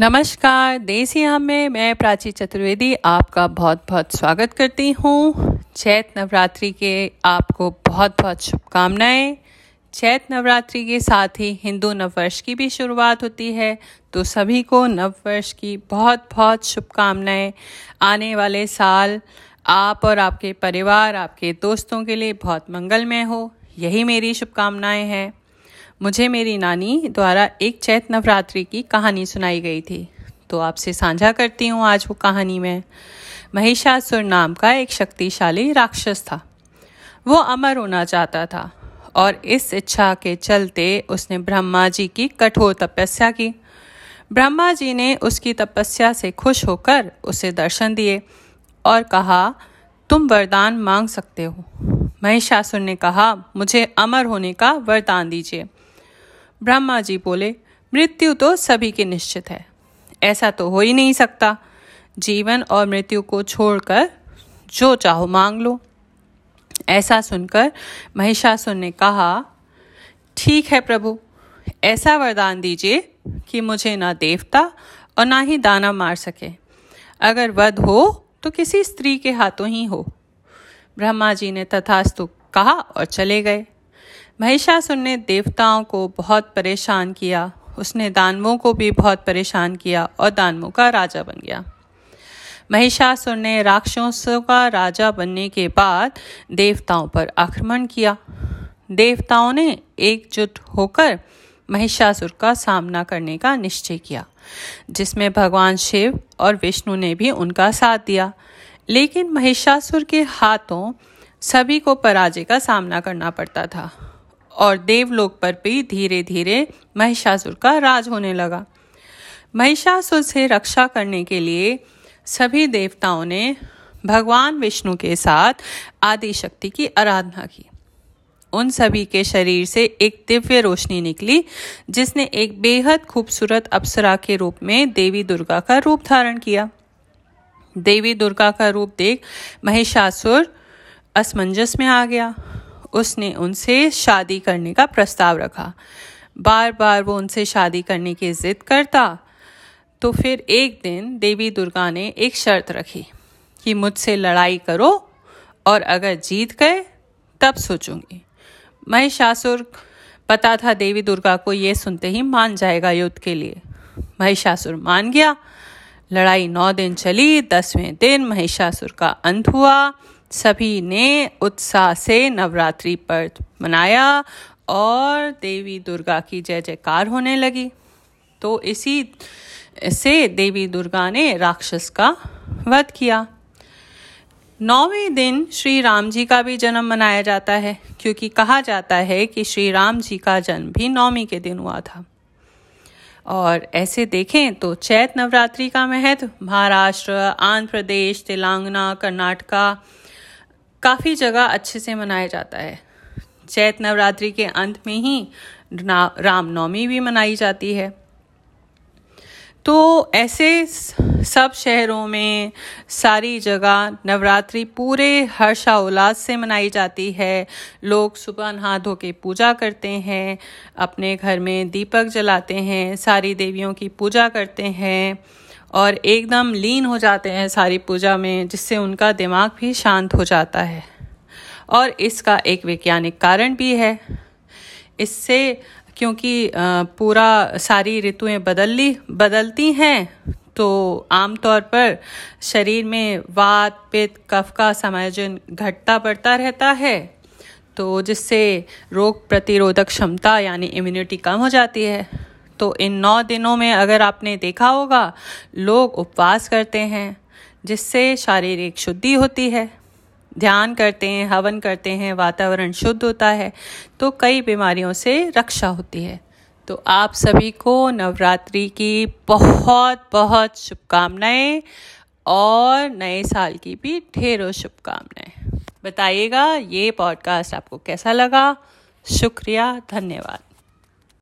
नमस्कार, देसी हम में मैं प्राची चतुर्वेदी आपका बहुत बहुत स्वागत करती हूँ। चैत नवरात्रि के आपको बहुत बहुत शुभकामनाएँ। चैत नवरात्रि के साथ ही हिंदू नववर्ष की भी शुरुआत होती है तो सभी को नववर्ष की बहुत बहुत शुभकामनाएँ। आने वाले साल आप और आपके परिवार, आपके दोस्तों के लिए बहुत मंगलमय हो। यही मेरी शुभकामनाएँ हैं। मुझे मेरी नानी द्वारा एक चैत नवरात्रि की कहानी सुनाई गई थी। तो आपसे साझा करती हूँ आज वो कहानी में। महिषासुर नाम का एक शक्तिशाली राक्षस था। वो अमर होना चाहता था और इस इच्छा के चलते उसने ब्रह्मा जी की कठोर तपस्या की। ब्रह्मा जी ने उसकी तपस्या से खुश होकर उसे दर्शन दिए और कहा, तुम वरदान मांग सकते हो। महिषासुर ने कहा, मुझे अमर होने का वरदान दीजिए। ब्रह्मा जी बोले, मृत्यु तो सभी की निश्चित है। ऐसा तो हो ही नहीं सकता। जीवन और मृत्यु को छोड़कर जो चाहो मांग लो। ऐसा सुनकर महिषासुर ने कहा, ठीक है प्रभु, ऐसा वरदान दीजिए कि मुझे ना देवता और ना ही दाना मार सके। अगर वध हो तो किसी स्त्री के हाथों ही हो। ब्रह्मा जी ने तथास्तु कहा और चले गए। महिषासुर ने देवताओं को बहुत परेशान किया, उसने दानवों को भी बहुत परेशान किया और दानवों का राजा बन गया। महिषासुर ने राक्षसों का राजा बनने के बाद देवताओं पर आक्रमण किया। देवताओं ने एकजुट होकर महिषासुर का सामना करने का निश्चय किया, जिसमें भगवान शिव और विष्णु ने भी उनका साथ दिया। लेकिन महिषासुर के हाथों सभी को पराजय का सामना करना पड़ता था। और देवलोक पर भी धीरे धीरे महिषासुर का राज होने लगा। महिषासुर से रक्षा करने के लिए सभी देवताओं ने भगवान विष्णु के साथ आदि शक्ति की आराधना की। उन सभी के शरीर से एक दिव्य रोशनी निकली, जिसने एक बेहद खूबसूरत अप्सरा के रूप में देवी दुर्गा का रूप धारण किया। देवी दुर्गा का रूप देख महिषासुर असमंजस में आ गया। उसने उनसे शादी करने का प्रस्ताव रखा। बार बार वो उनसे शादी करने की जिद करता। तो फिर एक दिन देवी दुर्गा ने एक शर्त रखी कि मुझसे लड़ाई करो और अगर जीत गए, तब सोचूँगी। महिषासुर, पता था देवी दुर्गा को ये सुनते ही मान जाएगा युद्ध के लिए। महिषासुर मान गया। लड़ाई नौ दिन चली, दसवें दिन महिषासुर का अंत हुआ। सभी ने उत्साह से नवरात्रि पर्व मनाया और देवी दुर्गा की जय जयकार होने लगी। तो इसी, से देवी दुर्गा ने राक्षस का वध किया। नौवें दिन श्री राम जी का भी जन्म मनाया जाता है, क्योंकि कहा जाता है कि श्री राम जी का जन्म भी नौमी के दिन हुआ था। और ऐसे देखें तो चैत नवरात्रि का महत्व, महाराष्ट्र, आंध्र प्रदेश, तेलंगाना, कर्नाटका काफ़ी जगह अच्छे से मनाया जाता है। चैत नवरात्रि के अंत में ही रामनवमी भी मनाई जाती है। तो ऐसे सब शहरों में सारी जगह नवरात्रि पूरे हर्षोल्लास से मनाई जाती है। लोग सुबह नहा धो के पूजा करते हैं, अपने घर में दीपक जलाते हैं, सारी देवियों की पूजा करते हैं। और एकदम लीन हो जाते हैं सारी पूजा में, जिससे उनका दिमाग भी शांत हो जाता है। और इसका एक वैज्ञानिक कारण भी है। इससे क्योंकि पूरा सारी ऋतुएँ बदली बदलती हैं तो आमतौर पर शरीर में वात, पित्त, कफ का समायोजन घटता बढ़ता रहता है तो जिससे रोग प्रतिरोधक क्षमता यानी इम्यूनिटी कम हो जाती है। तो इन नौ दिनों में अगर आपने देखा होगा, लोग उपवास करते हैं, जिससे शारीरिक शुद्धि होती है। ध्यान करते हैं, हवन करते हैं, वातावरण शुद्ध होता है तो कई बीमारियों से रक्षा होती है। तो आप सभी को नवरात्रि की बहुत बहुत शुभकामनाएँ और नए साल की भी ढेरों शुभकामनाएँ। बताइएगा, ये पॉडकास्ट आपको कैसा लगा? शुक्रिया, धन्यवाद।